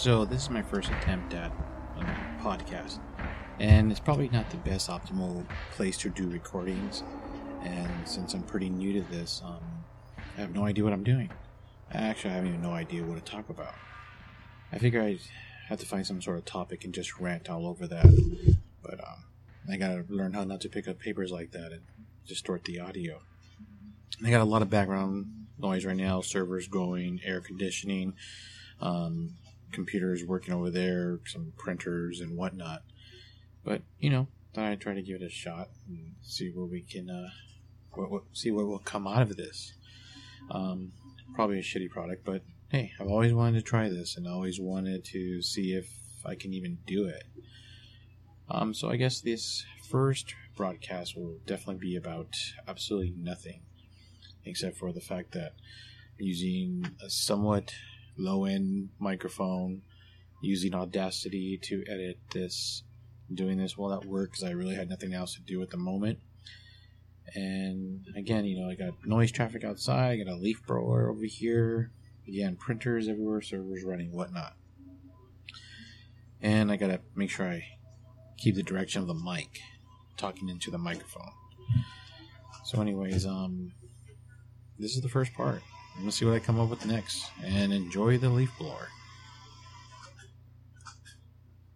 So this is my first attempt at a podcast, and it's probably not the best optimal place to do recordings. And since I'm pretty new to this, um, I have no idea what I'm doing. Actually, I have even no idea what to talk about. I figure I have to find some sort of topic and just rant all over that. But um, I gotta learn how not to pick up papers like that and distort the audio. I got a lot of background noise right now. Servers going, air conditioning, um, computers working over there, some printers and whatnot. But you know, I'd try to give it a shot and see what we can, uh, what, what, see what will come out of this. Um, probably a shitty product, but hey, I've always wanted to try this and always wanted to see if I can even do it. Um, so I guess this first broadcast will definitely be about absolutely nothing, except for the fact that using a somewhat low end microphone, using Audacity to edit this, doing this while at work because I really had nothing else to do at the moment. And again, you know, I got noise traffic outside, I got a leaf blower over here, again, printers everywhere, servers running, whatnot. And I gotta make sure I keep the direction of the mic, talking into the microphone. So, anyways, um, this is the first part. Gonna see what I come up with next, and enjoy the leaf blower.